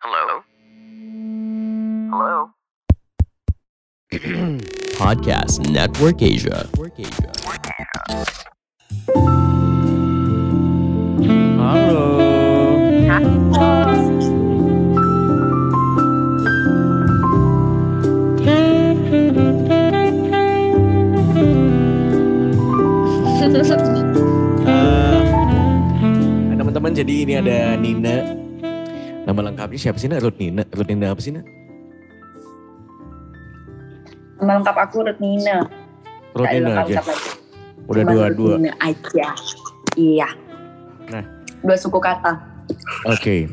Hello? Hello? Podcast Network Asia. Halo. Eh, teman-teman jadi ini ada Nina. Nama lengkapnya siapa sih Nak? Ruth Nina. Ruth Nina apa sih Nak? Nama lengkap aku Ruth Nina. Ruth Nggak ada Nina lengkap aja. Udah dua-dua. Aja. Iya. Nah. Dua suku kata. Oke.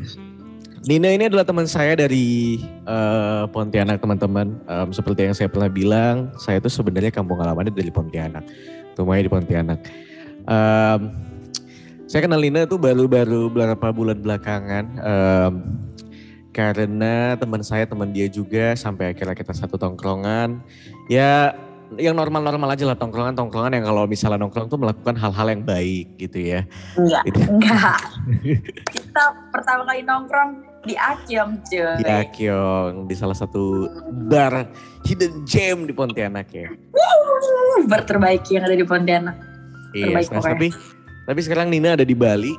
Nina ini adalah teman saya dari eh, Pontianak teman-teman. Em, seperti yang saya pernah bilang, saya tuh sebenarnya kampung halamannya dari Pontianak. Rumahnya di Pontianak. Em, saya kenal Nina tuh baru-baru beberapa bulan belakangan. em, karena teman saya, teman dia juga sampai akhirnya kita satu tongkrongan. Ya yang normal-normal aja lah tongkrongan-tongkrongan yang kalau misalnya nongkrong tuh melakukan hal-hal yang baik gitu ya. Enggak. Gitu. Enggak. Kita pertama kali nongkrong di Akyong cuy. di Akyong di salah satu bar hidden gem di Pontianak ya. Uh, bar terbaik yang ada di Pontianak. Iya, Terbaik nah, pokoknya. tapi tapi sekarang Nina ada di Bali.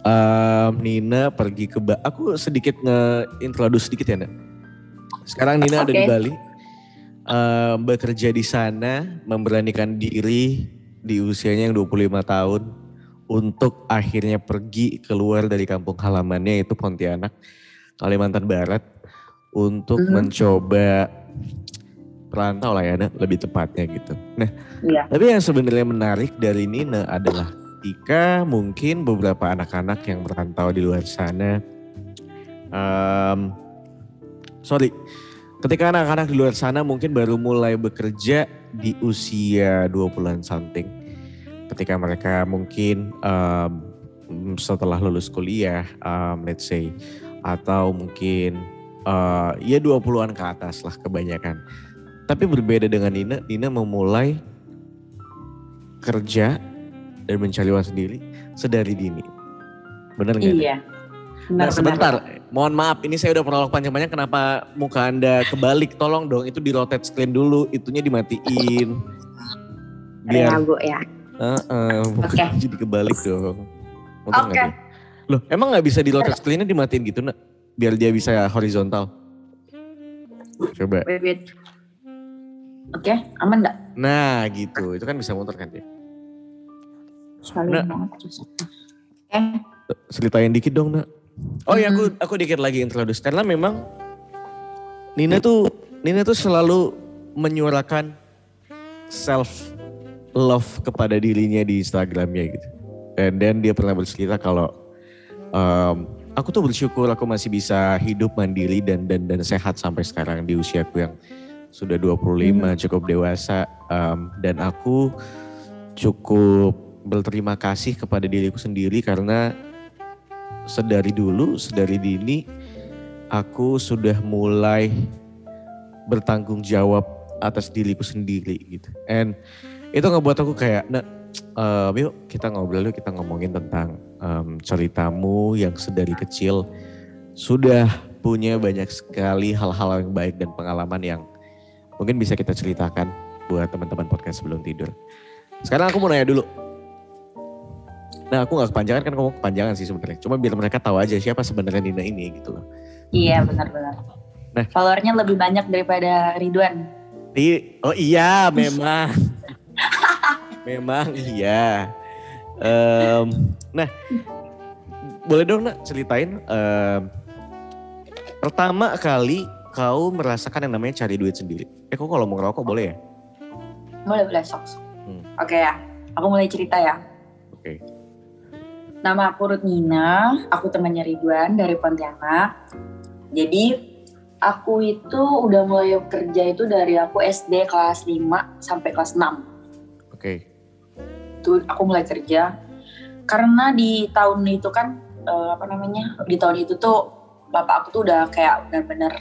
Em, Nina pergi ke Bali. Aku sedikit nge-introduce sedikit ya, Nak. Sekarang Nina ada di. Bali. Em, bekerja di sana, memberanikan diri di usianya yang 25 tahun untuk akhirnya pergi keluar dari kampung halamannya yaitu Pontianak, Kalimantan Barat untuk Mhm. mencoba perantau lah ya, lebih tepatnya gitu. Nah, Iya. tapi yang sebenarnya menarik dari Nina adalah ketika mungkin beberapa anak-anak yang merantau di luar sana, em, sorry, ketika anak-anak di luar sana mungkin baru mulai bekerja di usia 20-an something, ketika mereka mungkin em, setelah lulus kuliah, em, let's say, atau mungkin eh, ya 20-an ke atas lah kebanyakan. Tapi berbeda dengan Nina, Nina memulai kerja dan mencari uang sendiri sedari dini. Benar nggak? Iya. Nah Benar, sebentar, benar. mohon maaf ini saya udah prolog panjang-panjang kenapa muka anda kebalik tolong dong itu di rotate screen dulu itunya dimatiin biar Ragu ya. Heeh, muka Oke. jadi kebalik dong Oke. nggak deh. loh emang nggak bisa di rotate screennya dimatiin gitu nak biar dia bisa horizontal coba Wait, wait. Oke, aman enggak? nah gitu itu kan bisa muter kan dia Sekali Nah. banget. susah. Oke. ceritain dikit dong nak. Oh ya aku aku dikit lagi introduce karena memang Nina tuh Nina tuh selalu menyuarakan self love kepada dirinya di Instagramnya gitu. And then dia pernah bercerita kalau em, aku tuh bersyukur aku masih bisa hidup mandiri dan dan dan sehat sampai sekarang di usiaku yang sudah 25 cukup dewasa Em, dan aku cukup berterima kasih kepada diriku sendiri karena sedari dulu, sedari dini aku sudah mulai bertanggung jawab atas diriku sendiri gitu. And itu ngebuat aku kayak, nah, em, yuk kita ngobrol yuk kita ngomongin tentang em, ceritamu yang sedari kecil sudah punya banyak sekali hal-hal yang baik dan pengalaman yang mungkin bisa kita ceritakan buat teman-teman podcast sebelum tidur. Sekarang aku mau nanya dulu. Nah aku gak kepanjangan kan ngomong kepanjangan sih sebenarnya. Cuma biar mereka tahu aja siapa sebenarnya Nina ini gitu loh. Iya, benar-benar. Nah. Followernya lebih banyak daripada Ridwan. Di, oh iya memang. memang iya. Em, nah boleh dong nak ceritain. em, pertama kali kau merasakan yang namanya cari duit sendiri. Eh kok kalau mau ngerokok boleh ya? Boleh, boleh, sok. sok. Hmm. Oke ya, aku mulai cerita ya. Oke. Nama aku Ruth Nina, aku temannya Ridwan dari Pontianak. Jadi aku itu udah mulai kerja itu dari aku SD kelas 5 sampai kelas 6. Oke. Itu aku mulai kerja. Karena di tahun itu kan eh, apa namanya? Di tahun itu tuh bapak aku tuh udah kayak bener-bener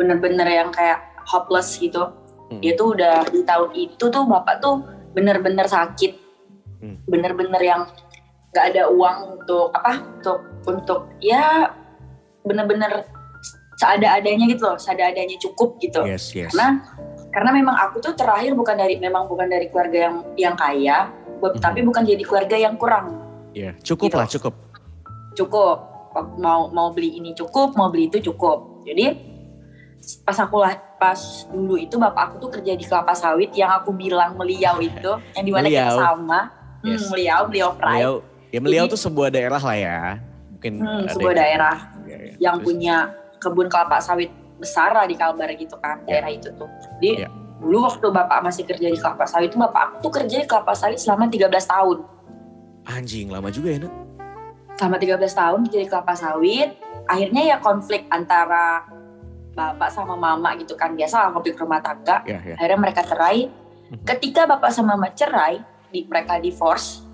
bener-bener yang kayak hopeless gitu. Hmm. Dia tuh udah di tahun itu tuh bapak tuh bener-bener sakit. Hmm. Bener-bener yang nggak ada uang untuk apa? Untuk untuk ya bener-bener seada-adanya gitu loh, seada-adanya cukup gitu. Yes, yes. Karena karena memang aku tuh terakhir bukan dari memang bukan dari keluarga yang yang kaya, Mhm. tapi bukan jadi keluarga yang kurang. Iya, cukup gitu. lah, cukup. Cukup. Mau mau beli ini cukup, mau beli itu cukup. Jadi pas aku lah pas dulu itu bapak aku tuh kerja di kelapa sawit yang aku bilang meliau itu yang di mana kita Meliau. sama Yes. hmm, meliau beliau pride Meliau, ya Meliau Jadi- tuh sebuah daerah lah ya. Mungkin Hmm, sebuah yang- daerah iya. yang Terus- punya kebun kelapa sawit besar lah di Kalbar gitu kan Ya. daerah itu tuh. Jadi Ya. dulu waktu bapak masih kerja di kelapa sawit itu bapak aku tuh kerja di kelapa sawit selama 13 tahun. anjing lama juga ya, Nak. Selama 13 tahun kerja di kelapa sawit, akhirnya ya konflik antara bapak sama mama gitu kan biasa lah konflik rumah tangga. Ya, ya. Akhirnya mereka cerai. Mhm. Ketika bapak sama mama cerai, di, mereka divorce.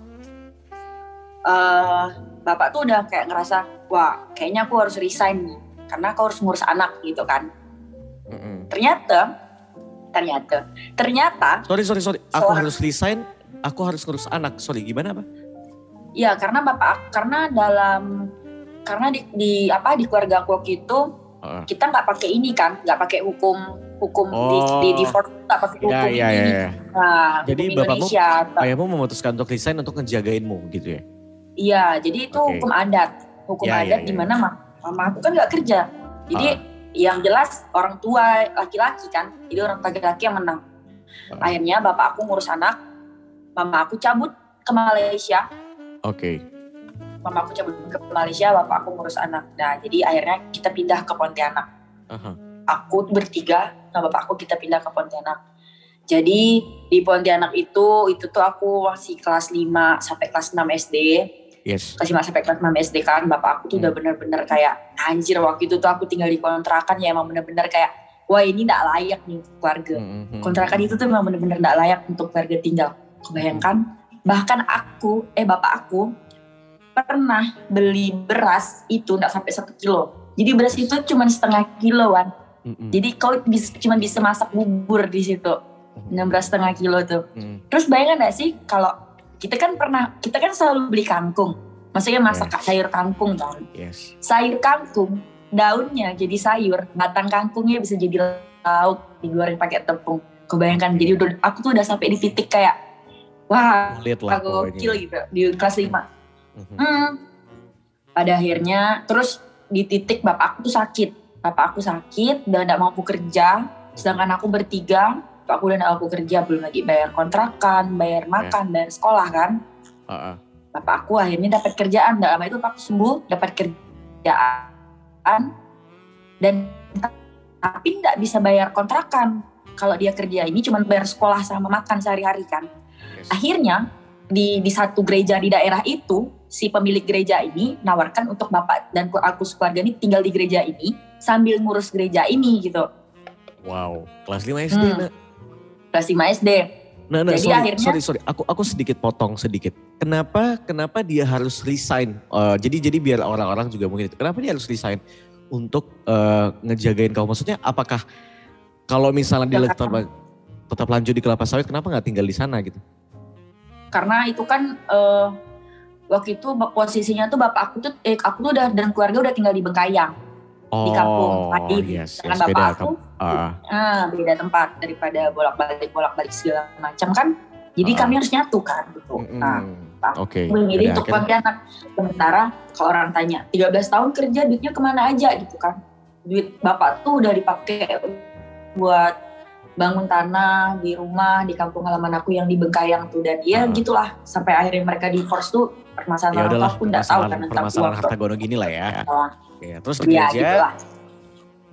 Eh bapak tuh udah kayak ngerasa, wah kayaknya aku harus resign nih, karena aku harus ngurus anak gitu kan. Mm-mm. ternyata ternyata ternyata Sorry, sorry, sorry. Aku Seorang- harus resign. Aku harus ngurus anak. Sorry, gimana apa? ya karena bapak karena dalam karena di, di apa di keluarga aku waktu itu Heeh. kita nggak pakai ini kan nggak pakai hukum hukum di, Oh. di divorce nggak pakai Ya, hukum ya, ya, ini ya. nah Jadi hukum bapakmu- Ayahmu memutuskan untuk resign untuk ngejagainmu gitu ya? Iya jadi itu Oke. hukum adat hukum Ya, ya, adat ya. di mana ma- mama aku kan nggak kerja jadi Ah. yang jelas orang tua laki-laki kan jadi orang laki-laki yang menang Ah. akhirnya bapak aku ngurus anak mama aku cabut ke Malaysia Oke. mama aku cabut ke Malaysia, bapak aku ngurus anak. Nah, jadi akhirnya kita pindah ke Pontianak. Aha. Aku bertiga sama bapak aku kita pindah ke Pontianak. Jadi di Pontianak itu, itu tuh aku masih kelas 5 sampai kelas 6 SD. Yes. 5 sampai kelas 6 SD kan, bapak aku tuh udah Hmm. bener-bener kayak, anjir waktu itu tuh aku tinggal di kontrakan ya emang bener-bener kayak, wah ini gak layak nih untuk keluarga. Mm-mm. Kontrakan itu tuh emang bener-bener gak layak untuk keluarga tinggal. Kebayangkan, bahkan aku, eh bapak aku, pernah beli beras itu nggak sampai satu kilo. Jadi beras itu cuma setengah kiloan. Mm-mm. Jadi kau bisa, cuma bisa masak bubur di situ. Dengan beras setengah kilo tuh. Mm. Terus bayangkan gak sih kalau kita kan pernah, kita kan selalu beli kangkung. Maksudnya masak sayur kangkung kan. Yes. Sayur kangkung, daunnya jadi sayur, batang kangkungnya bisa jadi lauk, digoreng pakai tepung. Kebayangkan, jadi udah, aku tuh udah sampai di titik kayak, wah aku gokil gitu di kelas 5. Mhm. Hmm. Pada akhirnya terus di titik bapak aku tuh sakit. Bapak aku sakit dan tidak mampu kerja. Sedangkan aku bertiga, aku tidak mampu kerja. Belum lagi bayar kontrakan, bayar makan, bayar sekolah kan. Ah. Bapak aku akhirnya dapat kerjaan. Dalam itu bapak aku sembuh, dapat kerjaan. Dan tapi tidak bisa bayar kontrakan. Kalau dia kerja ini cuma bayar sekolah sama makan sehari-hari kan Yes. akhirnya di di satu gereja di daerah itu si pemilik gereja ini nawarkan untuk bapak dan ku- aku sekeluarga ini tinggal di gereja ini sambil ngurus gereja ini gitu Wow. Kelas 5 SD, Hmm. Nak. Kelas 5 SD Nah, nah, Jadi sorry, akhirnya- sorry, sorry. Aku aku sedikit potong sedikit. Kenapa kenapa dia harus resign? Eh, jadi jadi biar orang-orang juga mungkin itu. Kenapa dia harus resign untuk eh, ngejagain kamu? Maksudnya apakah kalau misalnya dia tetap tetap lanjut di kelapa sawit, kenapa nggak tinggal di sana gitu? karena itu kan eh, waktu itu posisinya tuh bapak aku tuh eh, aku tuh udah dan keluarga udah tinggal di Bengkayang Oh, kampung, Padi. yes, Dengan yes, bapak beda. aku, Kam- ah, ah beda tempat daripada bolak-balik bolak-balik segala macam kan jadi Ah. kami harus nyatu kan gitu mm-mm. nah Oke. Memilih pada untuk akhirnya- Pontianak. Sementara kalau orang tanya, 13 tahun kerja duitnya ke mana aja gitu kan. Duit bapak tuh udah dipakai buat bangun tanah di rumah di kampung halaman aku yang di Bengkayang tuh dan ya Ah. gitulah sampai akhirnya mereka divorce tuh ya permasalahan udahlah aku nggak tahu kan tentang permasalahan harta gono gini lah ya. Ah. Oke, terus di gereja, gitulah.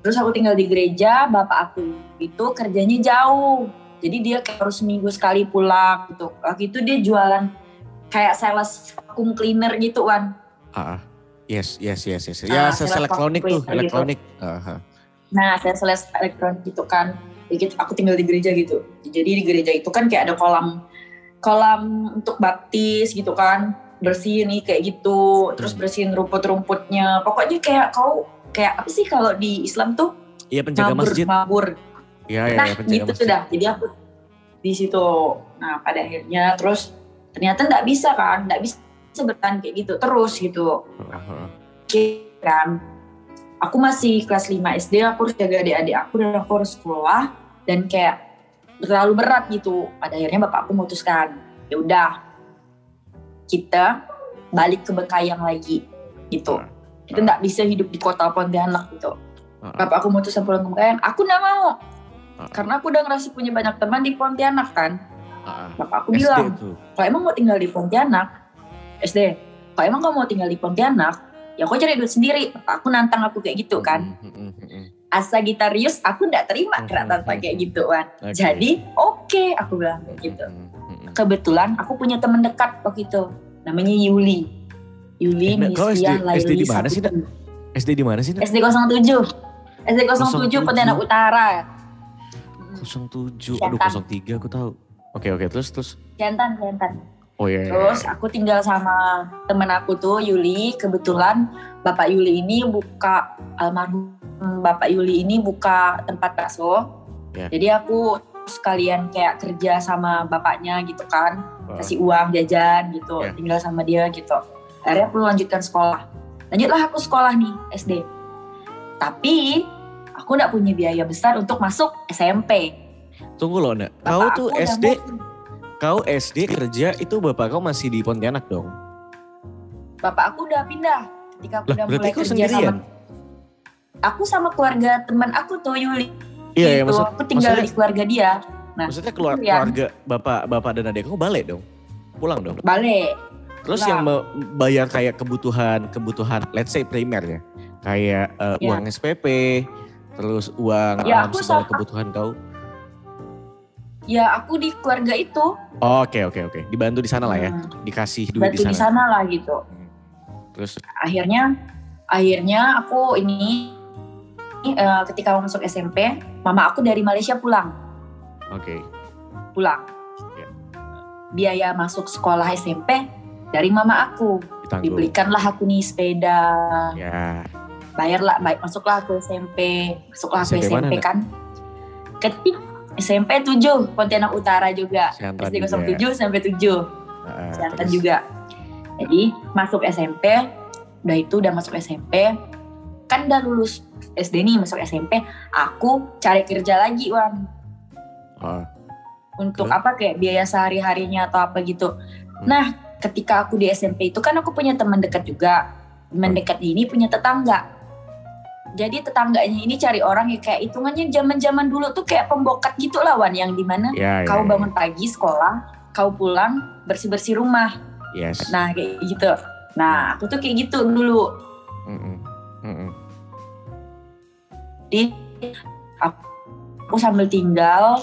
Terus aku tinggal di gereja, bapak aku itu kerjanya jauh. Jadi dia kayak harus seminggu sekali pulang gitu. Waktu itu dia jualan kayak sales vacuum cleaner gitu kan. ah, ah. yes, yes, yes, yes. Ah, Ya, ses sales elektronik tuh, gitu. elektronik. Ah, ah. Nah, sales elektronik gitu kan. Jadi gitu, aku tinggal di gereja gitu. Jadi di gereja itu kan kayak ada kolam kolam untuk baptis gitu kan. Bersihin nih kayak gitu. Terus Hmm. bersihin rumput-rumputnya. Pokoknya kayak kau kayak apa sih kalau di Islam tuh Iya penjaga mabur, masjid. mabur. Iya, iya, Nah, iya, penjaga gitu masjid. sudah. Jadi aku di situ. Nah, pada akhirnya terus ternyata nggak bisa kan, nggak bisa bertahan kayak gitu terus gitu. Ah. kan aku masih kelas 5 SD aku harus jaga adik-adik aku dan aku harus sekolah dan kayak terlalu berat gitu pada akhirnya bapak aku memutuskan ya udah kita balik ke Bekayang lagi gitu kita nggak bisa hidup di kota Pontianak gitu Ah. bapak aku memutuskan pulang ke Bekayang aku nggak mau Ah. karena aku udah ngerasa punya banyak teman di Pontianak kan ah. bapak aku SD bilang tuh. kalau emang mau tinggal di Pontianak SD kalau emang kamu mau tinggal di Pontianak ya aku cari duit sendiri Bapak aku nantang aku kayak gitu kan Mm, mm, mm, mm. asa gitarius aku nggak terima Hmm, kena hmm, hmm, kayak hmm. gitu kan Oke. jadi oke aku bilang kayak gitu kebetulan aku punya teman dekat waktu itu namanya Yuli Yuli nah, kau SD di mana sih, Nak? SD di mana sih? Nak? SD 07 SD 07 07. Pontianak Utara Hmm, 07, aduh Siantan. 03 aku tahu. Oke oke terus terus. Jantan Jantan Oh iya. iya, Terus iya. aku tinggal sama temen aku tuh Yuli. Kebetulan Bapak Yuli ini buka almarhum Bapak Yuli ini buka tempat bakso. Ya. Jadi aku sekalian kayak kerja sama bapaknya gitu kan, kasih uang jajan gitu, tinggal sama dia gitu. Akhirnya aku lanjutkan sekolah. Lanjutlah aku sekolah nih SD. Tapi aku nggak punya biaya besar untuk masuk SMP. Tunggu loh, Nak. Kau tuh SD, kau SD kerja itu bapak kau masih di Pontianak dong. Bapak aku udah pindah ketika aku Lah, udah berarti mulai kerja sendirian? sama aku sama keluarga teman aku tuh Yuli Iya, iya gitu. maksud, aku tinggal maksudnya- di keluarga dia Nah, maksudnya keluar, keluarga bapak bapak dan adik kau balik dong. Pulang dong. balik Terus Pulang. yang bayar kayak kebutuhan kebutuhan let's say primer ya. Kayak eh, Ya. uang SPP, terus uang Ya, um, aku segala kebutuhan kau. ya aku di keluarga itu Oh, Oke oke oke, dibantu di sana lah ya, hmm, dikasih duit bantu di di sana. sana lah gitu Terus akhirnya akhirnya aku ini eh, ketika mau masuk SMP mama aku dari Malaysia pulang oke. pulang Ya. biaya masuk sekolah SMP dari mama aku Ditanggung. dibelikanlah aku nih sepeda Ya. bayarlah baik masuklah ke SMP masuklah ke SMP SMP kan ketik SMP 7 Pontianak Utara juga Siantan SD juga. 07 sampai 7 Heeh, Siantan terus? juga jadi masuk SMP udah itu udah masuk SMP kan udah lulus SD nih masuk SMP aku cari kerja lagi Wan Oh, untuk Oke. apa kayak biaya sehari-harinya atau apa gitu. Hmm. Nah, ketika aku di SMP itu kan aku punya teman dekat juga. Teman Hmm. dekat ini punya tetangga. Jadi tetangganya ini cari orang yang kayak hitungannya zaman-zaman dulu tuh kayak pembokat gitu lah Wan yang di mana ya, ya, kau ya. bangun pagi sekolah, kau pulang bersih-bersih rumah. Yes. Nah, kayak gitu. Nah, aku tuh kayak gitu dulu. Jadi aku, aku sambil tinggal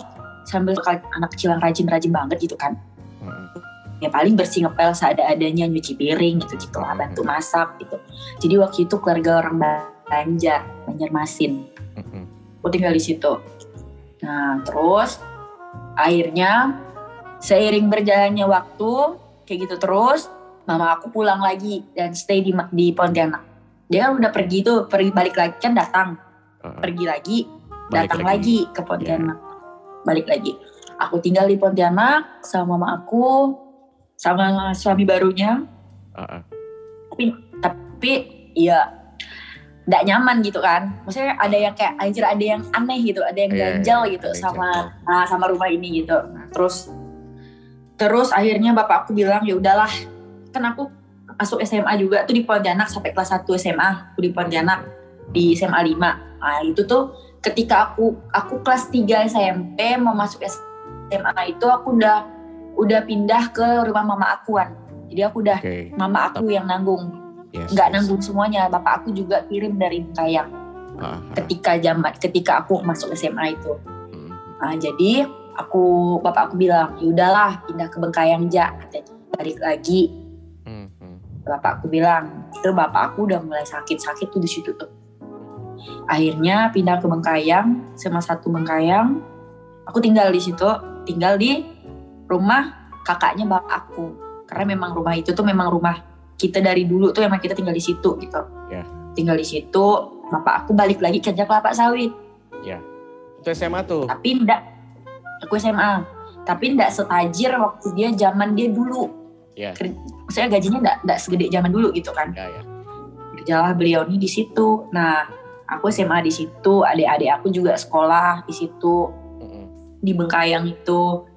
sambil anak kecil yang rajin-rajin banget gitu kan. Ya paling bersih ngepel seada-adanya nyuci piring gitu gitu lah bantu masak gitu. Jadi waktu itu keluarga orang Banjar Banjarmasin. Mm-mm. aku tinggal di situ. Nah terus akhirnya seiring berjalannya waktu kayak gitu terus mama aku pulang lagi dan stay di di Pontianak. Dia kan udah pergi tuh pergi balik lagi kan datang. Pergi lagi Balik datang lagi. lagi. ke Pontianak. Balik lagi. Aku tinggal di Pontianak sama mama aku sama suami barunya. Heeh. tapi tapi ya tidak nyaman gitu kan. Maksudnya ada yang kayak anjir ada yang aneh gitu ada yang Iya, iya, ganjal iya, gitu sama nah, sama rumah ini gitu. Nah, terus terus akhirnya bapak aku bilang ya udahlah kan aku masuk SMA juga tuh di Pontianak sampai kelas 1 SMA aku di Pontianak di SMA 5 nah itu tuh ketika aku aku kelas 3 SMP mau masuk SMA itu aku udah udah pindah ke rumah mama akuan jadi aku udah Oke. mama aku yang nanggung Yes, nggak yes. nanggung semuanya bapak aku juga kirim dari Kayang Ah, ah. ketika zaman ketika aku masuk SMA itu Mm. nah, jadi aku bapak aku bilang ya udahlah pindah ke Bengkayang aja katanya balik lagi Mm, mm. bapak aku bilang itu bapak aku udah mulai sakit-sakit tuh di situ tuh akhirnya pindah ke Bengkayang sama satu Bengkayang aku tinggal di situ tinggal di rumah kakaknya bapak aku karena memang rumah itu tuh memang rumah kita dari dulu tuh emang kita tinggal di situ gitu Ya. tinggal di situ bapak aku balik lagi kerja kelapa sawit Itu SMA tuh. tapi ndak aku SMA tapi ndak setajir waktu dia zaman dia dulu Ya. Ker- maksudnya gajinya ndak ndak segede zaman dulu gitu kan Ya, ya. kerjalah beliau nih di situ. Nah, aku SMA di situ adik-adik aku juga sekolah di situ Mm-mm. di Bengkayang itu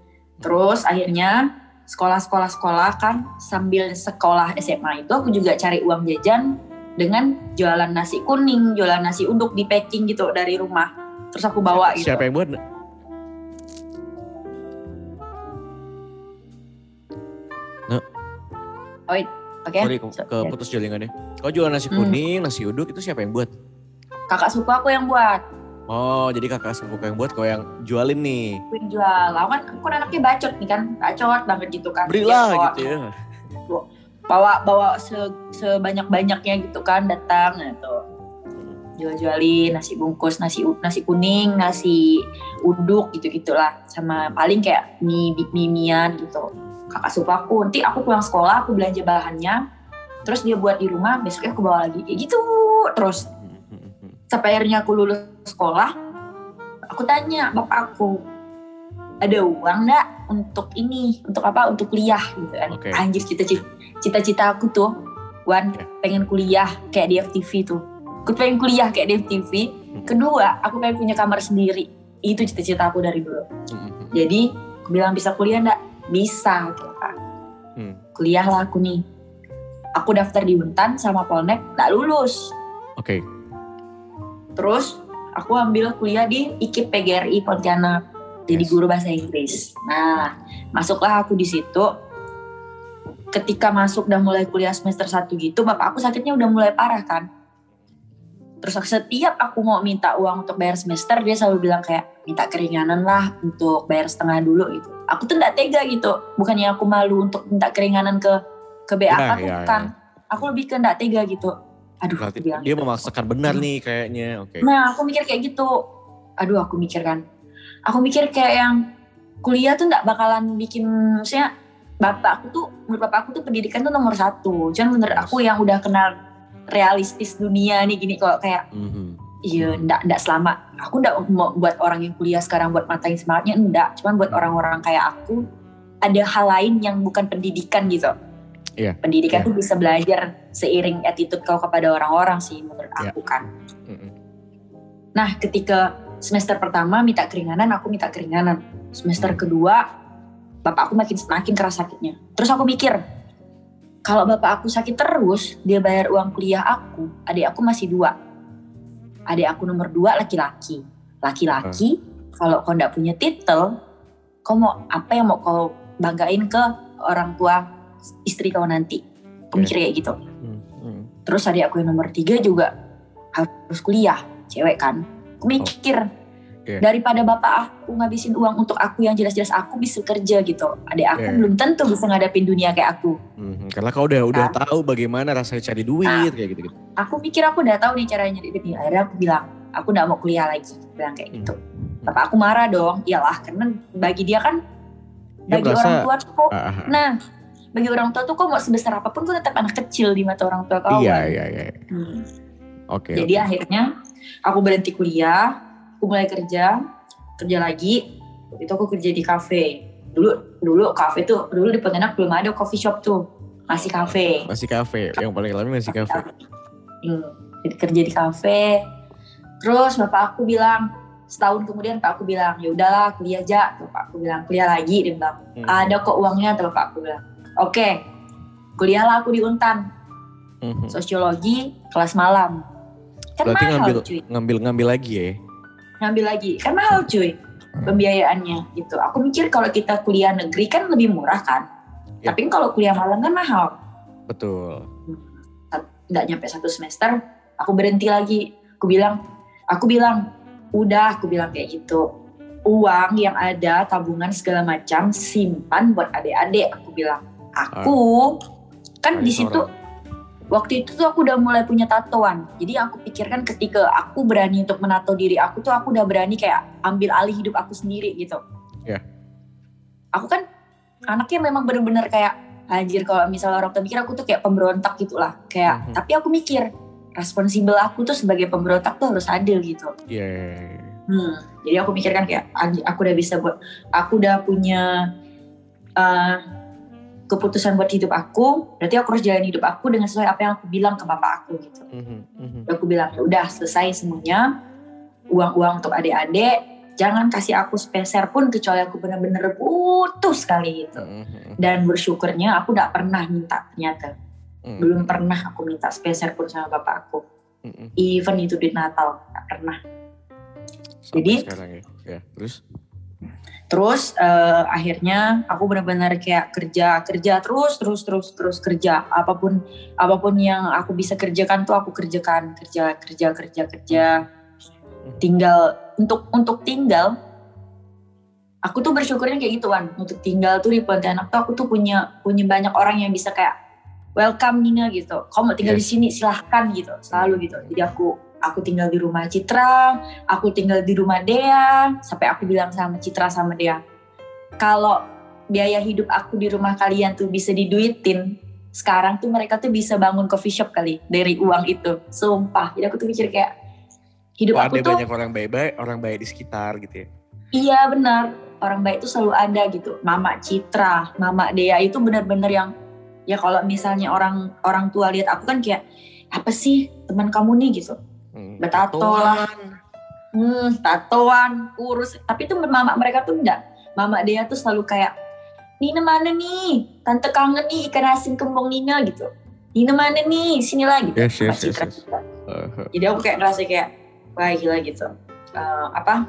terus akhirnya sekolah-sekolah sekolah kan sambil sekolah SMA itu aku juga cari uang jajan dengan jualan nasi kuning jualan nasi uduk di packing gitu dari rumah terus aku bawa gitu Siapa yang buat? oke Sorry, ke, ke putus jaringannya. Kau jual nasi Hmm. kuning, nasi uduk itu siapa yang buat? kakak suku aku yang buat Oh, jadi kakak sepupu yang buat kau yang jualin nih. jual aku kan aku kan anaknya bacot nih kan. Bacot banget gitu kan. Berilah Dia bawa- gitu ya. bawa bawa se, sebanyak banyaknya gitu kan datang gitu jual-jualin nasi bungkus nasi nasi kuning nasi uduk gitu gitulah sama paling kayak mie mie mian gitu. Kakak suku aku nanti aku pulang sekolah aku belanja bahannya. Terus dia buat di rumah besoknya aku bawa lagi. Kayak gitu terus sampai akhirnya aku lulus sekolah aku tanya bapak aku ada uang nggak untuk ini untuk apa untuk kuliah? Gitu kan. Oke. anjir cita-cita cita-cita aku tuh Wan pengen kuliah kayak di FTV tuh. Aku pengen kuliah kayak di FTV Hmm. kedua aku pengen punya kamar sendiri. Itu cita-cita aku dari dulu. Jadi aku bilang bisa kuliah nggak? Bisa gitu kan. Hmm. kuliah lah aku nih. Aku daftar di Untan sama Polnek nggak lulus. Oke. Terus aku ambil kuliah di IKIP PGRI Pontianak. Jadi guru bahasa Inggris. Nah, masuklah aku di situ. Ketika masuk dan mulai kuliah semester 1 gitu, bapak aku sakitnya udah mulai parah kan. Terus setiap aku mau minta uang untuk bayar semester, dia selalu bilang kayak minta keringanan lah untuk bayar setengah dulu gitu. Aku tuh nggak tega gitu. Bukannya aku malu untuk minta keringanan ke ke BAK Nah, iya, bukan. Aku lebih ke nggak tega gitu. Aduh, Berarti bilang dia memaksakan benar nih kayaknya. Oke. Nah, aku mikir kayak gitu. Aduh, aku mikir kan. Aku mikir kayak yang kuliah tuh nggak bakalan bikin, maksudnya bapak aku tuh, menurut bapak aku tuh pendidikan tuh nomor satu. Cuman menurut aku yang udah kenal realistis dunia nih gini kok kayak Mhm. iya ndak ndak selama aku ndak mau buat orang yang kuliah sekarang buat matain semangatnya enggak cuman buat orang-orang kayak aku ada hal lain yang bukan pendidikan gitu Iya. pendidikan Iya. tuh bisa belajar seiring attitude kau kepada orang-orang sih menurut Iya. aku kan Mhm. Nah, ketika semester pertama minta keringanan, aku minta keringanan. Semester kedua, bapak aku makin makin keras sakitnya. Terus aku mikir, kalau bapak aku sakit terus, dia bayar uang kuliah aku, adik aku masih dua. Adik aku nomor dua laki-laki. Laki-laki, kalau kau ndak punya titel, kau mau apa yang mau kau banggain ke orang tua istri kau nanti? Aku mikir kayak gitu. Mhm. Terus adik aku yang nomor tiga juga harus kuliah, cewek kan. Aku mikir, Oke. daripada bapak aku ngabisin uang untuk aku yang jelas-jelas aku bisa kerja gitu. Adik aku Oke. belum tentu bisa ngadapin dunia kayak aku. Mhm. Karena kau udah udah Nah. tahu bagaimana rasanya cari duit Nah. kayak gitu gitu. Aku mikir aku udah tahu nih caranya nyari duit. Akhirnya aku bilang, aku gak mau kuliah lagi. Bilang kayak gitu. Bapak aku marah dong. Iyalah, karena bagi dia kan, Dia bagi merasa- orang tua kok, Ah, ah, ah. nah, bagi orang tua tuh kok mau sebesar apa pun kok tetap anak kecil di mata orang tua kau. Iya kan. iya iya. Hmm. Oke. Jadi akhirnya aku berhenti kuliah, aku mulai kerja, kerja lagi. Waktu Itu aku kerja di kafe. Dulu dulu kafe tuh dulu di Pontianak belum ada coffee shop tuh, masih kafe. Masih kafe. Yang paling lama masih kafe. Hmm, jadi kerja di kafe. Terus bapak aku bilang setahun kemudian pak aku bilang ya udahlah kuliah aja. Tuh, Pak aku bilang kuliah lagi dia bilang Mhm. ada kok uangnya tuh bapak aku bilang. Oke, kuliahlah aku di Untan Mhm. sosiologi kelas malam. Kan Berarti mahal ngambil cuy. ngambil ngambil lagi ya. ngambil lagi kan mahal cuy pembiayaannya gitu aku mikir kalau kita kuliah negeri kan lebih murah kan Ya. tapi kalau kuliah malam kan mahal Betul. nggak nyampe satu semester aku berhenti lagi aku bilang aku bilang udah aku bilang kayak gitu uang yang ada tabungan segala macam simpan buat adik-adik aku bilang aku kan di situ waktu itu tuh aku udah mulai punya tatoan jadi aku pikirkan ketika aku berani untuk menato diri aku tuh aku udah berani kayak ambil alih hidup aku sendiri gitu Ya. aku kan anaknya memang bener-bener kayak anjir kalau misalnya orang mikir aku tuh kayak pemberontak gitu lah kayak Mhm. tapi aku mikir responsibel aku tuh sebagai pemberontak tuh harus adil gitu Iya. iya, iya. Hmm, jadi aku pikirkan kayak "Anjir, aku udah bisa buat, aku udah punya uh, keputusan buat hidup aku, berarti aku harus jalan hidup aku dengan sesuai apa yang aku bilang ke bapak aku gitu. Mhm, mhm. Udah aku bilang, "Ya udah selesai semuanya, uang-uang untuk adik-adik, jangan kasih aku speser pun kecuali aku bener-bener butuh sekali gitu. Mhm, Dan bersyukurnya aku gak pernah minta ternyata. mhm. Belum pernah aku minta speser pun sama bapak aku. Mhm. Even itu duit Natal, gak pernah. Sampai Jadi- sekarang ya. Ya, terus Terus eh, akhirnya aku benar-benar kayak kerja kerja terus terus terus terus kerja. Apa pun apa pun yang aku bisa kerjakan tuh aku kerjakan. Kerja kerja kerja kerja. Tinggal untuk untuk tinggal aku tuh bersyukurnya kayak gitu kan untuk tinggal tuh di Pontianak tuh aku tuh punya punya banyak orang yang bisa kayak welcome Nina gitu. Kamu mau tinggal di Yes. sini silahkan gitu. Selalu gitu. Jadi aku aku tinggal di rumah Citra aku tinggal di rumah Dea sampai aku bilang sama Citra sama Dea kalau biaya hidup aku di rumah kalian tuh bisa diduitin sekarang tuh mereka tuh bisa bangun coffee shop kali dari uang itu. Sumpah. Jadi aku tuh mikir kayak hidup Wah, aku ada tuh banyak orang baik-baik, orang baik di sekitar gitu ya. iya benar. Orang baik itu selalu ada gitu. Mama Citra mama Dea itu benar-benar yang ya kalau misalnya orang orang tua lihat aku kan kayak apa sih teman kamu nih? Gitu Hmm. Betato lah. hmm, tatoan, kurus. Tapi tuh mama mereka tuh enggak. Mama dia tuh selalu kayak, Nina mana nih? Tante kangen nih ikan asin kembung Nina gitu. Nina mana nih? Sinilah gitu. Yes, yes, yes, yes. juga. Uh, Jadi aku kayak ngerasa kayak, wah gila gitu. Eh, apa?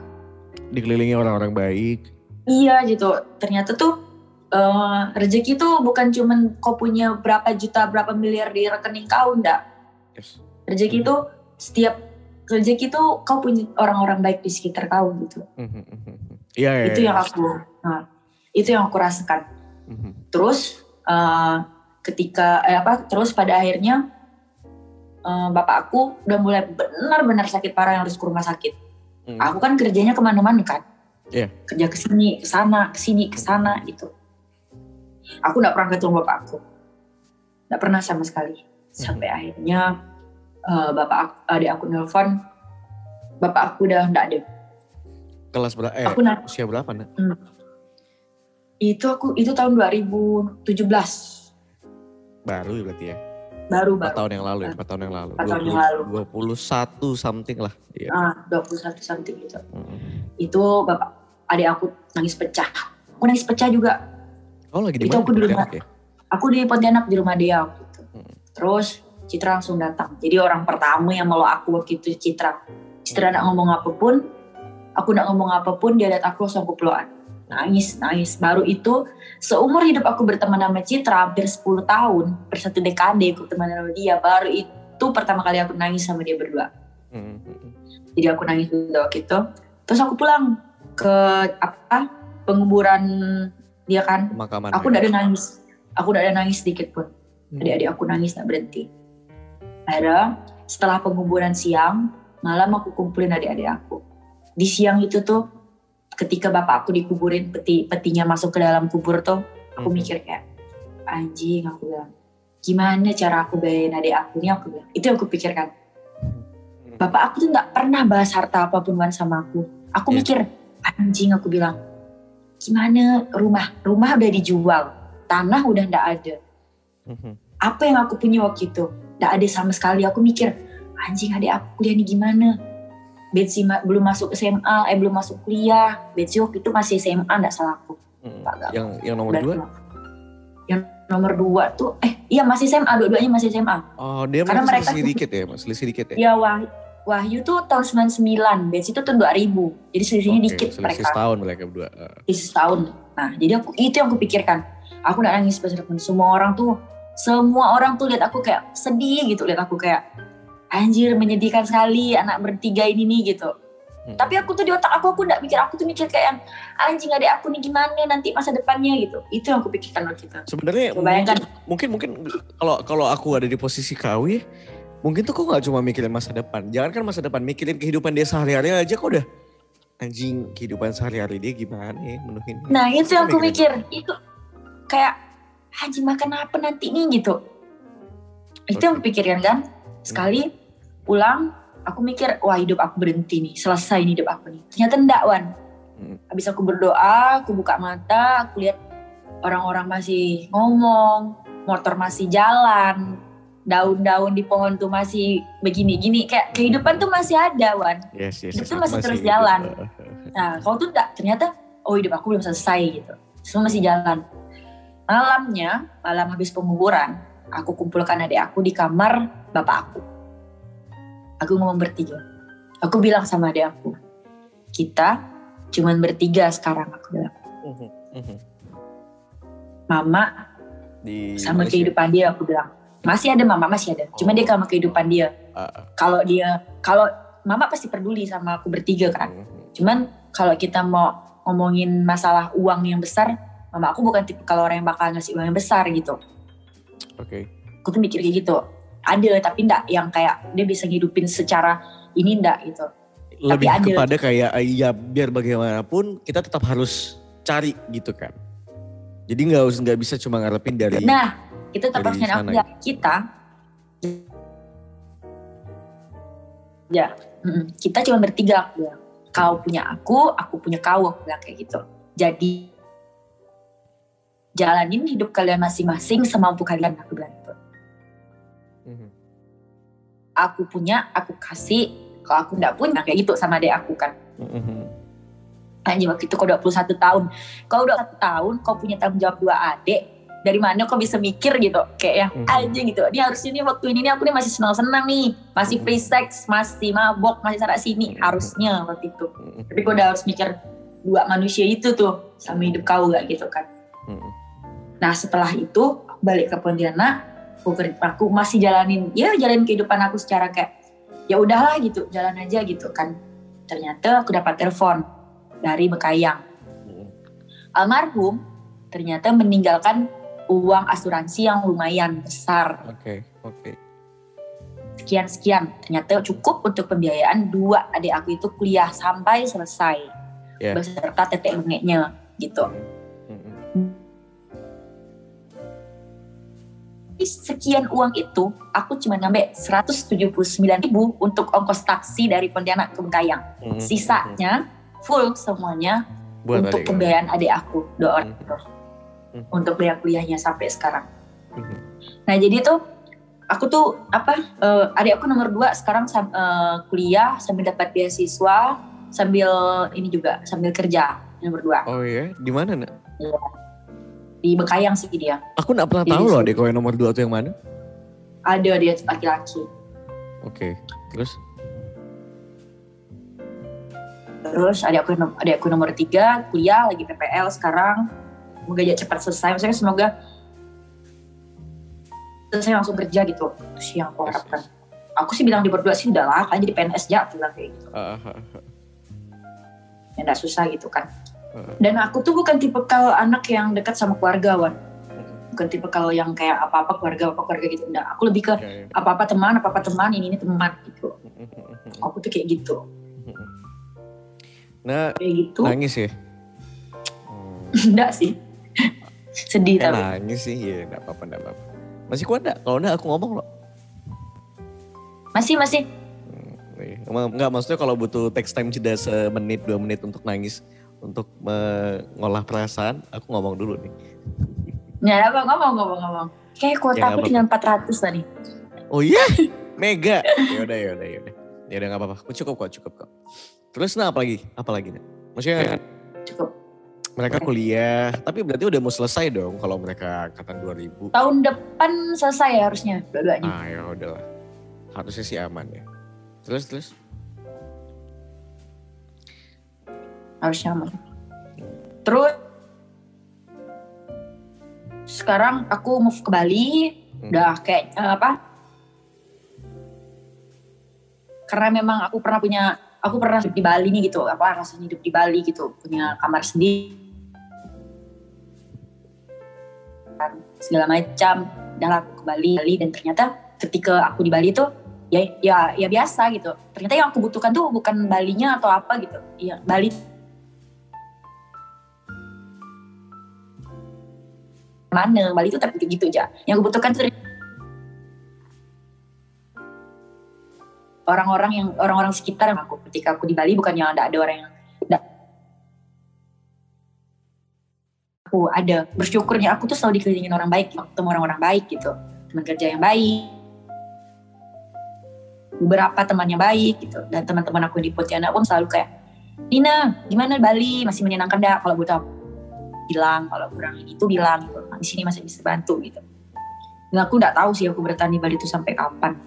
dikelilingi orang-orang baik. Iya gitu. Ternyata tuh eh rezeki tuh bukan cuman kau punya berapa juta, berapa miliar di rekening kau, enggak. Yes. Rezeki Hmm. Setiap rezeki tuh kau punya orang-orang baik di sekitar kau gitu. Mhm, mhm. Iya, iya. itu iya. yang aku nah, itu yang aku rasakan Mhm. terus eh, ketika eh, apa terus pada akhirnya eh, bapak aku udah mulai benar-benar sakit parah yang harus ke rumah sakit Mhm. aku kan kerjanya ke mana-mana kan Iya. kerja ke sini ke sana ke sini ke sana gitu aku nggak pernah ketemu bapak aku nggak pernah sama sekali sampai akhirnya eh, bapak aku, adik aku nelfon bapak aku udah nggak ada Kelas berapa? Eh, aku usia berapa, Nak? itu aku itu tahun 2017 Baru ya berarti ya. baru 4 baru tahun yang lalu ya, 4 tahun yang lalu. Empat tahun yang lalu. 21 something lah. Iya. ah 21 something gitu Mhm. itu bapak adik aku nangis pecah aku nangis pecah juga Oh, lagi di Itu aku di rumah. Ya? aku di Pontianak di rumah dia waktu itu Hmm. terus Citra langsung datang. Jadi orang pertama yang meluk aku waktu itu Citra. Citra nak ngomong apa pun aku nak ngomong apa pun dia lihat aku langsung aku pelukan nangis nangis. Baru itu seumur hidup aku berteman sama Citra hampir 10 tahun per satu dekade aku berteman sama dia. Baru itu pertama kali aku nangis sama dia berdua. Mhm. jadi aku nangis dulu waktu itu. Terus aku pulang ke apa penguburan dia kan. Pemakaman. aku udah ada nangis. Aku udah ada nangis sedikit pun. Hmm. adik-adik aku nangis nggak berhenti akhirnya setelah penguburan siang malam aku kumpulin adik-adik aku. Di siang itu tuh ketika bapak aku dikuburin peti petinya masuk ke dalam kubur tuh aku Mhm. mikir kayak anjing aku bilang. Gimana cara aku bayarin adik aku ini aku bilang. Itu yang aku pikirkan. Mhm. bapak aku tuh nggak pernah bahas harta apa pun Wan sama aku. Aku Iya. mikir anjing aku bilang. Gimana? Rumah rumah udah dijual. Tanah udah nggak ada. Mhm. apa yang aku punya waktu itu nggak ada sama sekali. Aku mikir anjing adik aku kuliah nih gimana? Betsy ma- belum masuk SMA eh belum masuk kuliah. Betsy waktu itu masih SMA nggak salah aku. Gak. Yang yang nomor Udah dua? yang nomor dua tuh eh iya masih SMA dua-duanya masih SMA Oh, dia Karena masih mereka selisih dikit ya, Mas? Selisih dikit ya? ya Wah Wahyu tuh tahun 99 Betsy tuh tahun 2000 jadi selisihnya Oke, dikit selisih mereka. setahun mereka berdua. Eh, Selisih setahun. Nah jadi aku itu yang aku pikirkan. Aku nggak nangis pas pun semua orang tuh semua orang tuh lihat aku kayak sedih gitu lihat aku kayak anjir menyedihkan sekali anak bertiga ini nih gitu mhm. tapi aku tuh di otak aku aku nggak mikir aku tuh mikir kayak yang anjing adik aku nih gimana nanti masa depannya gitu itu yang aku pikirkan waktu itu Sebenarnya bayangkan. mungkin mungkin mungkin kalau kalau aku ada di posisi Kawi, mungkin tuh kok nggak cuma mikirin masa depan. Jangan kan masa depan, mikirin kehidupan dia sehari-hari aja kok udah anjing kehidupan sehari-hari dia gimana ya menuhin. nah itu yang aku mikir itu kayak anjing makan apa nanti nih gitu itu yang aku pikirkan kan sekali pulang aku mikir wah hidup aku berhenti nih selesai nih hidup aku nih ternyata enggak Wan Hmm. habis aku berdoa aku buka mata aku lihat orang-orang masih ngomong, motor masih jalan, daun-daun di pohon tuh masih begini-gini. Kayak kehidupan tuh masih ada, Wan. Yes, yes, Hidup yes, tuh aku masih terus hidup. jalan. Nah, kalau tuh enggak, ternyata oh hidup aku belum selesai gitu. Semua masih jalan. Malamnya, malam habis penguburan, aku kumpulkan adik aku di kamar bapak aku. Aku ngomong bertiga. Aku bilang sama adik aku, kita cuman bertiga sekarang aku bilang. Mhm, mhm. Mama Di sama Malaysia? kehidupan dia aku bilang. Masih ada mama, masih ada. Cuma Oh. dia sama kehidupan dia. Ah. Kalau dia, kalau mama pasti peduli sama aku bertiga kan. Mhm. Cuman kalau kita mau ngomongin masalah uang yang besar, mama aku bukan tipe kalau orang yang bakal ngasih uang yang besar gitu. Oke. Aku tuh mikir kayak gitu. Ada tapi enggak yang kayak dia bisa ngidupin secara ini enggak gitu. Lebih ada. kepada kayak ya biar bagaimanapun kita tetap harus cari gitu kan. Jadi nggak us- nggak bisa cuma ngarepin dari Nah, itu aku sana bilang, kita ya kita cuma bertiga aku bilang. Kau punya aku, aku punya kau, aku bilang kayak gitu. Jadi jalanin hidup kalian masing-masing semampu kalian aku bilang gitu. Mhm. Aku punya, aku kasih. Kalau aku nggak punya kayak gitu sama adik aku kan. Mhm. Anjing waktu itu kau 21 tahun. Kau udah satu tahun, kau punya tanggung jawab dua adik. Dari mana kau bisa mikir gitu? Kayak yang Mhm. anjing gitu. Ini harusnya nih waktu ini nih aku nih masih senang-senang nih. Masih free sex, masih mabok, masih sana sini. Harusnya waktu itu. Mhm. Tapi kau udah harus mikir dua manusia itu tuh. Sama hidup kau gak gitu kan. Mhm. Nah setelah itu balik ke Pontianak. Aku, aku masih jalanin, ya jalanin kehidupan aku secara kayak ya udahlah gitu, jalan aja gitu kan. Ternyata aku dapat telepon dari Bekayang Mhm. almarhum ternyata meninggalkan uang asuransi yang lumayan besar Oke, oke. sekian sekian ternyata cukup untuk pembiayaan dua adik aku itu kuliah sampai selesai Ya. beserta tetek bengeknya gitu Mhm. Tapi sekian uang itu aku cuma ngambil 179.000 ribu untuk ongkos taksi dari Pontianak ke Bekayang Mhm. sisanya full semuanya Buat untuk adik pembiayaan adik aku dua orang itu Mhm. untuk biaya kuliahnya sampai sekarang. Mhm. Nah jadi tuh aku tuh apa eh, adik aku nomor dua sekarang sam- eh, kuliah sambil dapat beasiswa sambil ini juga sambil kerja nomor dua Oh iya, di mana nak? Di Bekayang sih dia. Aku nggak pernah Di tahu loh kalau yang nomor dua tuh yang mana. Ada dia laki-laki. Oke, terus? Terus adik aku adik aku nomor tiga kuliah lagi PPL sekarang. Semoga aja cepat selesai. Maksudnya semoga selesai langsung kerja gitu. Itu sih yang aku harapkan. Aku sih bilang di berdua sih udah lah, kalian jadi PNS aja, aku bilang kayak gitu. Ah, ah, ah. Ya nggak susah gitu kan. Dan aku tuh bukan tipe kalau anak yang dekat sama keluarga, Wan. Bukan tipe kalau yang kayak apa-apa keluarga, apa keluarga gitu. Enggak, aku lebih ke apa-apa teman, apa-apa teman, ini ini teman gitu. Aku tuh kayak gitu. Nah, Kayak gitu. nangis ya? Hmm. Enggak sih. Sedih Eh, tapi. nangis sih, ya enggak apa-apa, enggak apa-apa. Masih kuat enggak? Kalau enggak aku ngomong loh. Masih, masih. Nih, Emang enggak maksudnya kalau butuh text time jeda semenit dua menit untuk nangis untuk mengolah perasaan, aku ngomong dulu nih. Ya, apa ngomong, ngomong, ngomong. Kayak kuota Ya, aku tinggal 400 tadi. Oh iya, mega. Ya udah, ya udah, ya udah. Ya udah nggak apa-apa. Cukup kok, cukup kok. Terus nah apa lagi? Apa lagi? Nak? Maksudnya Cukup. mereka kuliah, tapi berarti udah mau selesai dong kalau mereka angkatan 2000. Tahun depan selesai ya harusnya, dua-duanya. Ah ya udahlah. Harusnya sih aman ya. Terus terus. Harusnya aman. Terus, sekarang aku move ke Bali, Hmm. udah kayak eh, apa? Karena memang aku pernah punya, aku pernah hidup di Bali nih gitu, apa rasanya hidup di Bali gitu, punya kamar sendiri, Dan segala macam. Udah aku ke Bali, Bali dan ternyata ketika aku di Bali itu ya ya ya biasa gitu. Ternyata yang aku butuhkan tuh bukan Balinya atau apa gitu. Iya Bali mana Bali itu tapi gitu aja. Yang aku butuhkan tuh orang-orang yang orang-orang sekitar yang aku. Ketika aku di Bali bukan yang ada ada orang yang aku ada. Bersyukurnya aku tuh selalu dikelilingin orang baik ketemu orang-orang baik gitu. Teman kerja yang baik. Beberapa temannya baik gitu. Dan teman-teman aku di Pontianak pun selalu kayak Nina gimana Bali? Masih menyenangkan dah kalau butuh bilang kalau kurang ini tuh bilang gitu nah, di sini masih bisa bantu gitu. Dan aku nggak tahu sih aku bertahan di Bali itu sampai kapan.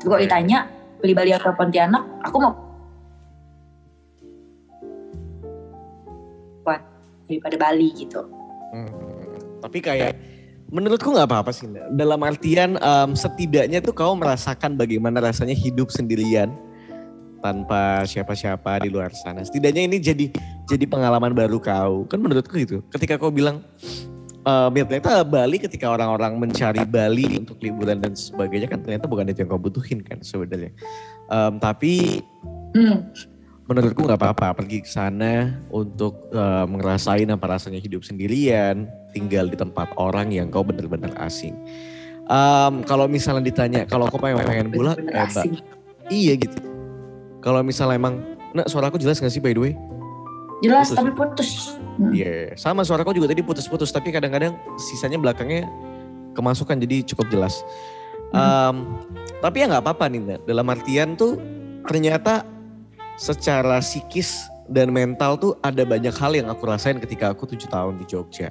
Tapi kalau ditanya beli Bali atau Pontianak? Aku mau buat daripada Bali gitu. Hmm, tapi kayak menurutku nggak apa-apa sih. Dalam artian em, setidaknya tuh kau merasakan bagaimana rasanya hidup sendirian tanpa siapa-siapa di luar sana. Setidaknya ini jadi jadi pengalaman baru kau. Kan menurutku gitu. Ketika kau bilang ya ternyata Bali ketika orang-orang mencari Bali untuk liburan dan sebagainya kan ternyata bukan itu yang kau butuhin kan sebenarnya. Em, tapi hmm. menurutku nggak apa-apa pergi ke sana untuk eh, ngerasain apa rasanya hidup sendirian, tinggal di tempat orang yang kau benar-benar asing. Em, kalau misalnya ditanya, kalau kau pengen pengen bener-bener eh, iya gitu. Kalau misalnya emang, nah suara aku jelas gak sih by the way? jelas Putus. tapi putus Hmm. Iya, sama suara aku juga tadi putus-putus, tapi kadang-kadang sisanya belakangnya kemasukan jadi cukup jelas. Em, tapi ya nggak apa-apa nih, Nda. dalam artian tuh ternyata secara psikis dan mental tuh ada banyak hal yang aku rasain ketika aku tujuh tahun di Jogja.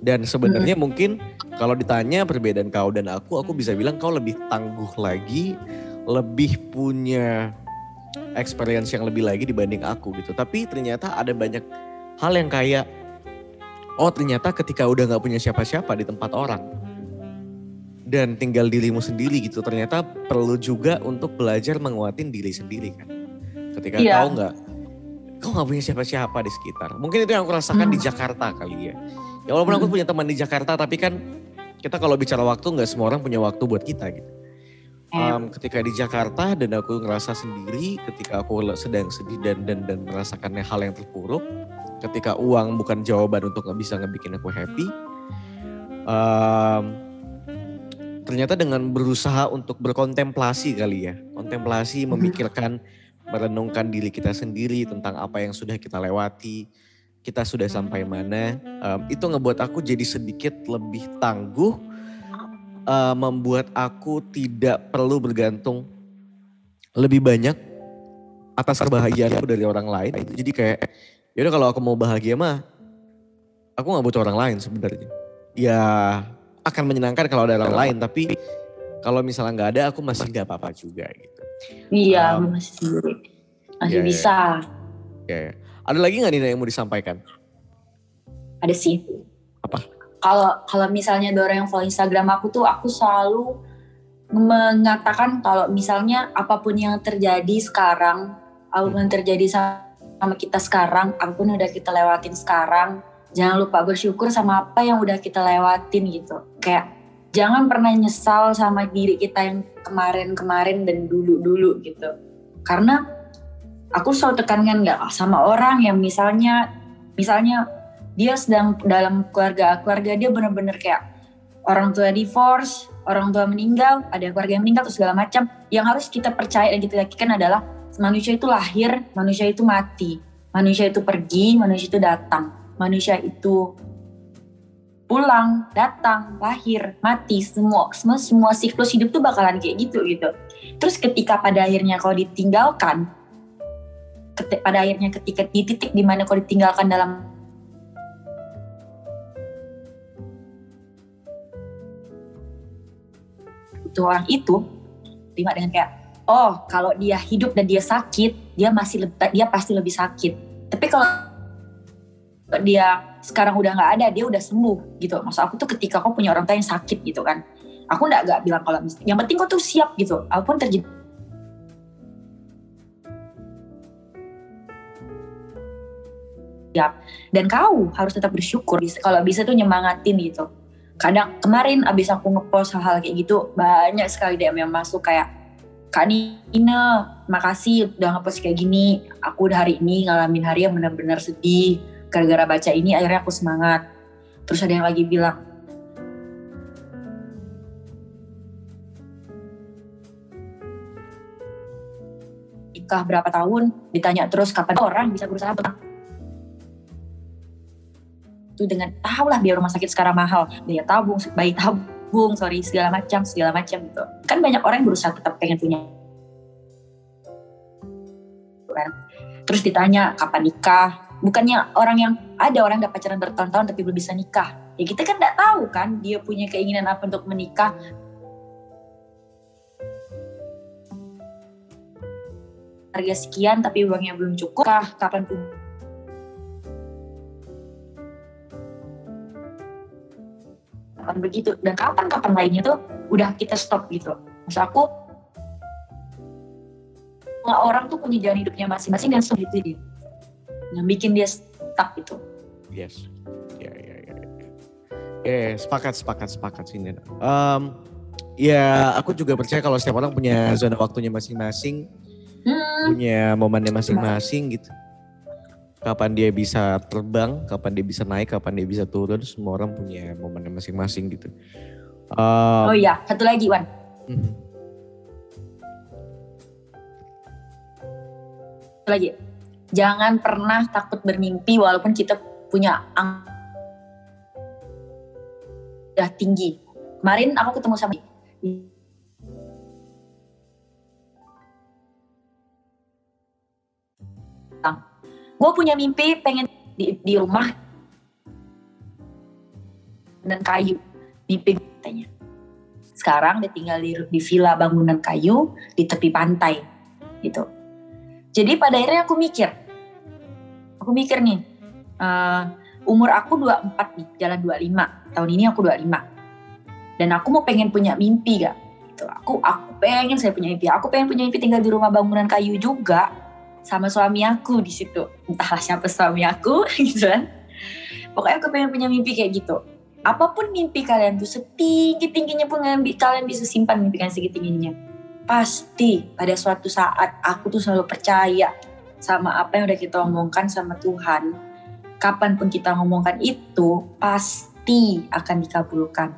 Dan sebenarnya mungkin kalau ditanya perbedaan kau dan aku, aku bisa bilang kau lebih tangguh lagi, lebih punya experience yang lebih lagi dibanding aku gitu. Tapi ternyata ada banyak hal yang kayak, oh ternyata ketika udah nggak punya siapa-siapa di tempat orang dan tinggal dirimu sendiri gitu, ternyata perlu juga untuk belajar menguatin diri sendiri kan. Ketika Iya. kau nggak, kau nggak punya siapa-siapa di sekitar. Mungkin itu yang aku rasakan di Hmm. Jakarta kali ya. Ya walaupun aku Hmm. punya teman di Jakarta, tapi kan kita kalau bicara waktu nggak semua orang punya waktu buat kita gitu. Um, ketika di Jakarta dan aku ngerasa sendiri, ketika aku sedang sedih dan dan dan merasakan hal yang terpuruk, ketika uang bukan jawaban untuk nggak bisa ngebikin aku happy, um, ternyata dengan berusaha untuk berkontemplasi kali ya, kontemplasi, Mhm. memikirkan, merenungkan diri kita sendiri tentang apa yang sudah kita lewati, kita sudah sampai mana, um, itu ngebuat aku jadi sedikit lebih tangguh uh, membuat aku tidak perlu bergantung lebih banyak atas kebahagiaan aku dari orang lain. Jadi kayak, yaudah kalau aku mau bahagia mah, aku nggak butuh orang lain sebenarnya. Ya akan menyenangkan kalau ada orang lain, tapi kalau misalnya nggak ada, aku masih nggak apa-apa juga gitu. iya um, masih sendiri masih iya. bisa Ya, ya. Ada lagi nggak Nina yang mau disampaikan? ada sih? Kalau kalau misalnya orang yang follow Instagram aku tuh aku selalu mengatakan kalau misalnya apa pun yang terjadi sekarang apa pun yang terjadi sama kita sekarang apa pun udah kita lewatin sekarang jangan lupa bersyukur sama apa yang udah kita lewatin gitu. Kayak jangan pernah nyesal sama diri kita yang kemarin-kemarin dan dulu-dulu gitu. Karena aku selalu tekankan nggak sama orang yang misalnya misalnya dia sedang dalam keluarga keluarga dia bener-bener kayak orang tua divorce orang tua meninggal ada keluarga yang meninggal terus segala macam. Yang harus kita percaya dan kita yakinkan adalah manusia itu lahir manusia itu mati. Manusia itu pergi manusia itu datang. Manusia itu pulang datang lahir mati. Semua semua semua siklus hidup tuh bakalan kayak gitu gitu. Terus ketika pada akhirnya kau ditinggalkan pada akhirnya ketika di titik di mana kau ditinggalkan dalam itu orang itu terima dengan kayak oh kalau dia hidup dan dia sakit dia masih lebih dia pasti lebih sakit. Tapi kalau dia sekarang udah nggak ada dia udah sembuh gitu. Maksud aku tuh ketika kau punya orang tua yang sakit gitu kan. Aku nggak nggak bilang kalau yang penting kau tuh siap gitu. Apa pun terjadi siap. Dan kau harus tetap bersyukur kalau bisa tuh nyemangatin gitu kadang kemarin abis aku ngepost hal-hal kayak gitu banyak sekali DM yang masuk kayak Kak Nina, makasih udah ngepost kayak gini. Aku udah hari ini ngalamin hari yang benar-benar sedih. Gara-gara baca ini akhirnya aku semangat. Terus ada yang lagi bilang, nikah berapa tahun, ditanya terus kapan orang bisa berusaha itu dengan tahu lah biaya rumah sakit sekarang mahal, biaya tabung, bayi tabung, sorry segala macam, segala macam gitu. Kan banyak orang yang berusaha tetap pengen punya kan. Terus ditanya kapan nikah, bukannya orang yang ada orang udah pacaran bertahun-tahun tapi belum bisa nikah. Ya kita kan nggak tahu kan dia punya keinginan apa untuk menikah. Harga sekian tapi uangnya belum cukup. Kapan pun kapan begitu dan kapan-kapan lainnya tuh udah kita stop gitu. Maksud aku semua orang tuh punya jalan hidupnya masing-masing dan sulit itu dia yang bikin dia stuck gitu. Yes. Ya, ya, ya. ya. Eh, sepakat, sepakat, sepakat sih Nina. Um, ya, aku juga percaya kalau setiap orang punya zona waktunya masing-masing, Hmm, punya momennya masing-masing gitu. Kapan dia bisa terbang, kapan dia bisa naik, kapan dia bisa turun, semua orang punya momennya masing-masing gitu. Um, oh iya, satu lagi Wan. mhm. Satu lagi. Jangan pernah takut bermimpi walaupun kita punya ang udah tinggi. Kemarin aku ketemu sama gue punya mimpi pengen di, di rumah. Dan kayu mimpi katanya sekarang dia tinggal di, di villa bangunan kayu di tepi pantai gitu. Jadi pada akhirnya aku mikir aku mikir nih eh, umur aku 24 nih jalan 25 tahun ini aku 25 dan aku mau pengen punya mimpi gak gitu. Aku aku pengen saya punya mimpi. Aku pengen punya mimpi tinggal di rumah bangunan kayu juga sama suami aku di situ. Entahlah siapa suami aku gitu kan. Pokoknya aku pengen punya mimpi kayak gitu. Apa pun mimpi kalian tuh setinggi tingginya pun kalian, bisa simpan mimpi kalian setinggi tingginya pasti pada suatu saat aku tuh selalu percaya sama apa yang udah kita omongkan sama Tuhan. Kapan pun kita ngomongkan itu pasti akan dikabulkan.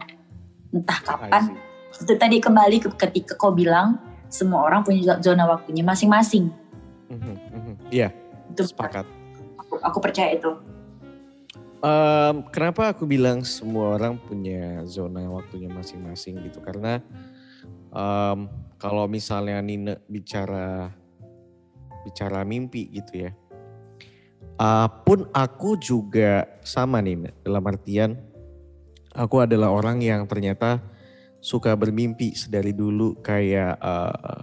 Entah kapan. itu tadi kembali ke ketika kau bilang semua orang punya zona waktunya masing-masing Mhm, mhm. Iya, itu sepakat. aku, aku percaya itu Em, kenapa aku bilang semua orang punya zona waktunya masing-masing gitu? Karena em, kalau misalnya Nina bicara bicara mimpi gitu ya, ah, pun aku juga sama Nina dalam artian aku adalah orang yang ternyata suka bermimpi sedari dulu kayak eh,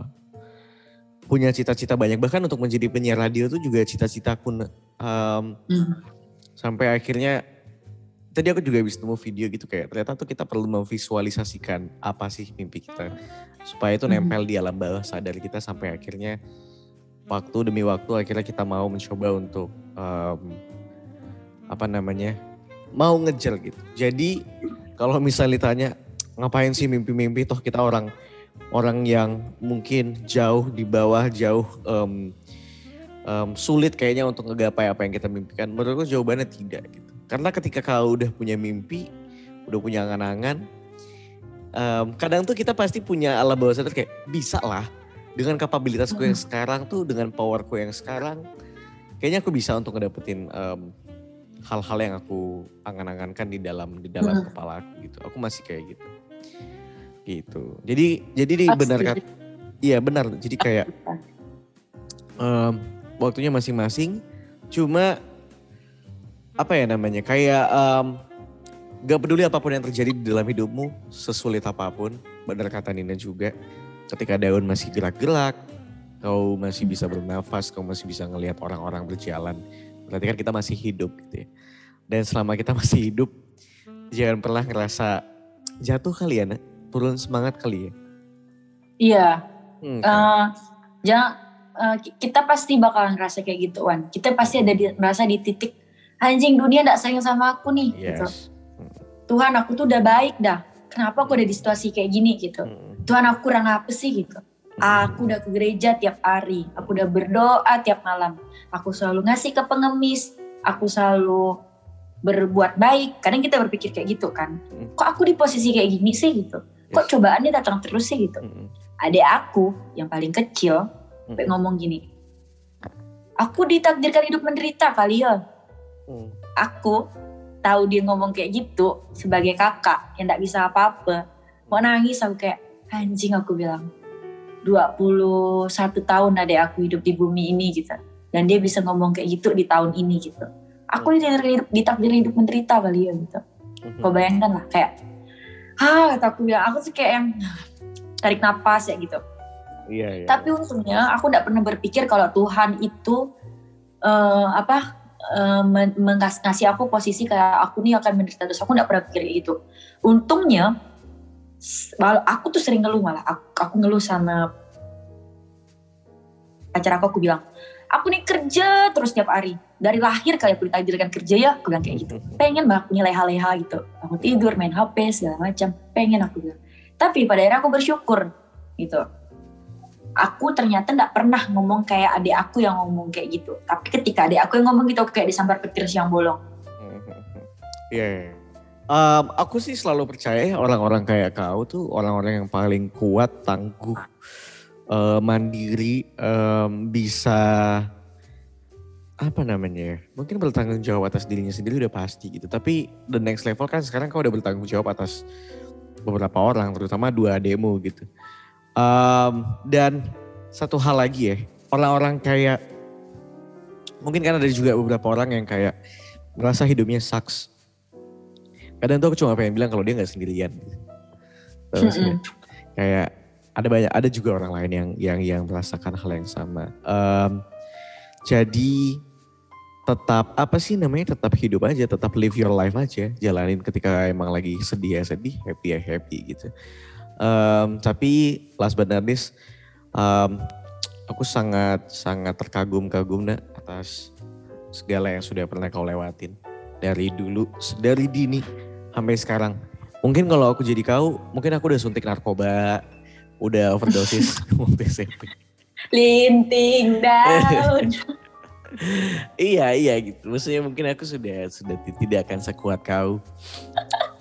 punya cita-cita banyak bahkan untuk menjadi penyiar radio itu juga cita-citaku em, Hmm. sampai akhirnya tadi aku juga bisa temu video gitu kayak ternyata tuh kita perlu memvisualisasikan apa sih mimpi kita supaya itu Mhm. nempel di alam bawah sadar kita sampai akhirnya waktu demi waktu akhirnya kita mau mencoba untuk em, apa namanya mau ngejar gitu jadi kalau misalnya ditanya ngapain sih mimpi-mimpi toh kita orang orang yang mungkin jauh di bawah jauh em, em, sulit kayaknya untuk ngegapai apa yang kita mimpikan. Menurutku jawabannya tidak gitu. Karena ketika kau udah punya mimpi, udah punya angan-angan, em, kadang tuh kita pasti punya alam bawah sadar kayak bisa lah dengan kapabilitasku yang sekarang tuh dengan powerku yang sekarang, kayaknya aku bisa untuk ngedapetin em, hal-hal yang aku angan-angankan di dalam di dalam kepala aku gitu. Aku masih kayak gitu. Gitu. Jadi jadi di Pasti. benar kan? Iya benar. Jadi kayak em, waktunya masing-masing. Cuma apa ya namanya? Kayak em, gak peduli apa pun yang terjadi di dalam hidupmu, sesulit apa pun. Benar kata Nina juga. Ketika daun masih gerak-gerak, kau masih bisa bernafas, kau masih bisa ngelihat orang-orang berjalan. Berarti kan kita masih hidup gitu ya. Dan selama kita masih hidup, jangan pernah ngerasa jatuh kali ya, Nak. Turun semangat kali ya. iya. Hmm, Eh, jangan ki- kita pasti bakal ngerasa kayak gitu Wan. Kita pasti ada di, merasa di titik anjing dunia nggak sayang sama aku nih gitu. yes. Tuhan aku tuh udah baik dah. Kenapa aku ada di situasi kayak gini? gitu. Hmm, Tuhan aku kurang apa sih? gitu. Aku udah ke gereja tiap hari. Aku udah berdoa tiap malam. Aku selalu ngasih ke pengemis. Aku selalu berbuat baik. Kadang kita berpikir kayak gitu kan. Hmm. kok aku di posisi kayak gini sih? gitu kok Yes. cobaannya datang terus sih gitu? Hmm, adik aku yang paling kecil sampai hmm, ngomong gini aku ditakdirkan hidup menderita kali ya hmm. aku tahu dia ngomong kayak gitu sebagai kakak yang nggak bisa apa-apa. Mau nangis aku kayak anjing aku bilang. 21 tahun adek aku hidup di bumi ini gitu. Dan dia bisa ngomong kayak gitu di tahun ini gitu. Aku di hidup di takdir hidup menderita kali ya gitu. Kau bayangkan lah kayak ah kata aku bilang aku tuh kayak yang tarik napas ya gitu. Iya, iya. tapi untungnya aku tidak pernah berpikir kalau Tuhan itu eh, apa eh, men- mengas- ngasih aku posisi kayak aku nih akan menderita. Terus aku tidak pernah pikir gitu. Untungnya aku tuh sering ngeluh malah. Aku, aku ngeluh sama pacar aku aku bilang aku nih kerja terus tiap hari. Dari lahir kali aku ditakdirkan kerja ya aku bilang kayak gitu. Pengen banget punya leha-leha gitu. Aku tidur main HP segala macam. Pengen aku bilang. Tapi pada akhirnya aku bersyukur gitu. Aku ternyata nggak pernah ngomong kayak adik aku yang ngomong kayak gitu. Tapi ketika adik aku yang ngomong gitu aku kayak disambar petir siang bolong. Iya. iya. Em, aku sih selalu percaya ya orang-orang kayak kau tuh orang-orang yang paling kuat, tangguh, eh, mandiri, em, bisa apa namanya ya? Mungkin bertanggung jawab atas dirinya sendiri udah pasti gitu. Tapi the next level kan sekarang kau udah bertanggung jawab atas beberapa orang, terutama dua demo gitu. Em, dan satu hal lagi ya, orang-orang kayak mungkin kan ada juga beberapa orang yang kayak merasa hidupnya sucks kadang tuh aku cuma pengen bilang kalau dia nggak sendirian gitu. Terus Mm-mm. kayak ada banyak ada juga orang lain yang yang yang merasakan hal yang sama. Em, jadi tetap apa sih namanya tetap hidup aja tetap live your life aja jalanin ketika emang lagi sedih ya sedih happy ya happy gitu. Em, tapi last but not least em, aku sangat sangat terkagum-kagum nak atas segala yang sudah pernah kau lewatin. Dari dulu dari dini sampai sekarang. Mungkin kalau aku jadi kau, mungkin aku udah suntik narkoba, udah overdosis waktu SMP. linting daun iya iya gitu. Maksudnya mungkin aku sudah sudah ti- tidak akan sekuat kau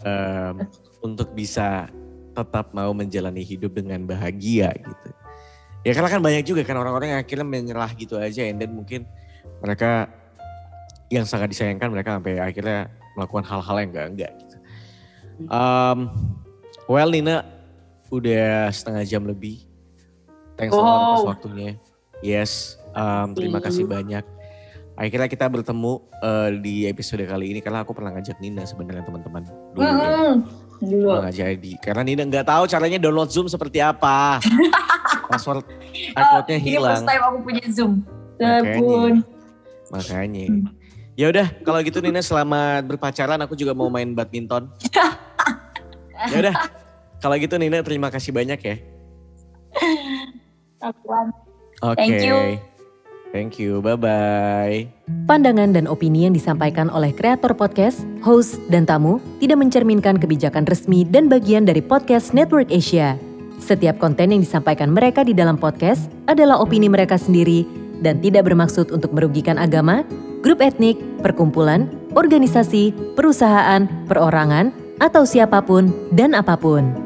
em, untuk bisa tetap mau menjalani hidup dengan bahagia gitu. Ya karena kan banyak juga kan orang-orang yang akhirnya menyerah gitu aja, and then mungkin mereka yang sangat disayangkan mereka sampai akhirnya melakukan hal-hal yang enggak-enggak gitu. Um, well Nina udah setengah jam lebih. Thanks a lot atas Wow. waktunya. Yes, um, terima kasih banyak. Akhirnya kita bertemu eh, di episode kali ini karena aku pernah ngajak Nina sebenarnya teman-teman dulu. ya. Dulu Nggak jadi karena Nina nggak tahu caranya download Zoom seperti apa. Password Oh, accountnya ini hilang. first time aku punya zoom Makanya. Makanya. Hmm. Ya udah, kalau gitu Nina selamat berpacaran. Aku juga mau main badminton. ya udah, kalau gitu Nina terima kasih banyak ya. Oke. Thank you. Thank you. Bye bye. Pandangan dan opini yang disampaikan oleh kreator podcast, host, dan tamu tidak mencerminkan kebijakan resmi dan bagian dari podcast Network Asia. Setiap konten yang disampaikan mereka di dalam podcast adalah opini mereka sendiri dan tidak bermaksud untuk merugikan agama, grup etnik, perkumpulan, organisasi, perusahaan, perorangan, atau siapa pun dan apa pun.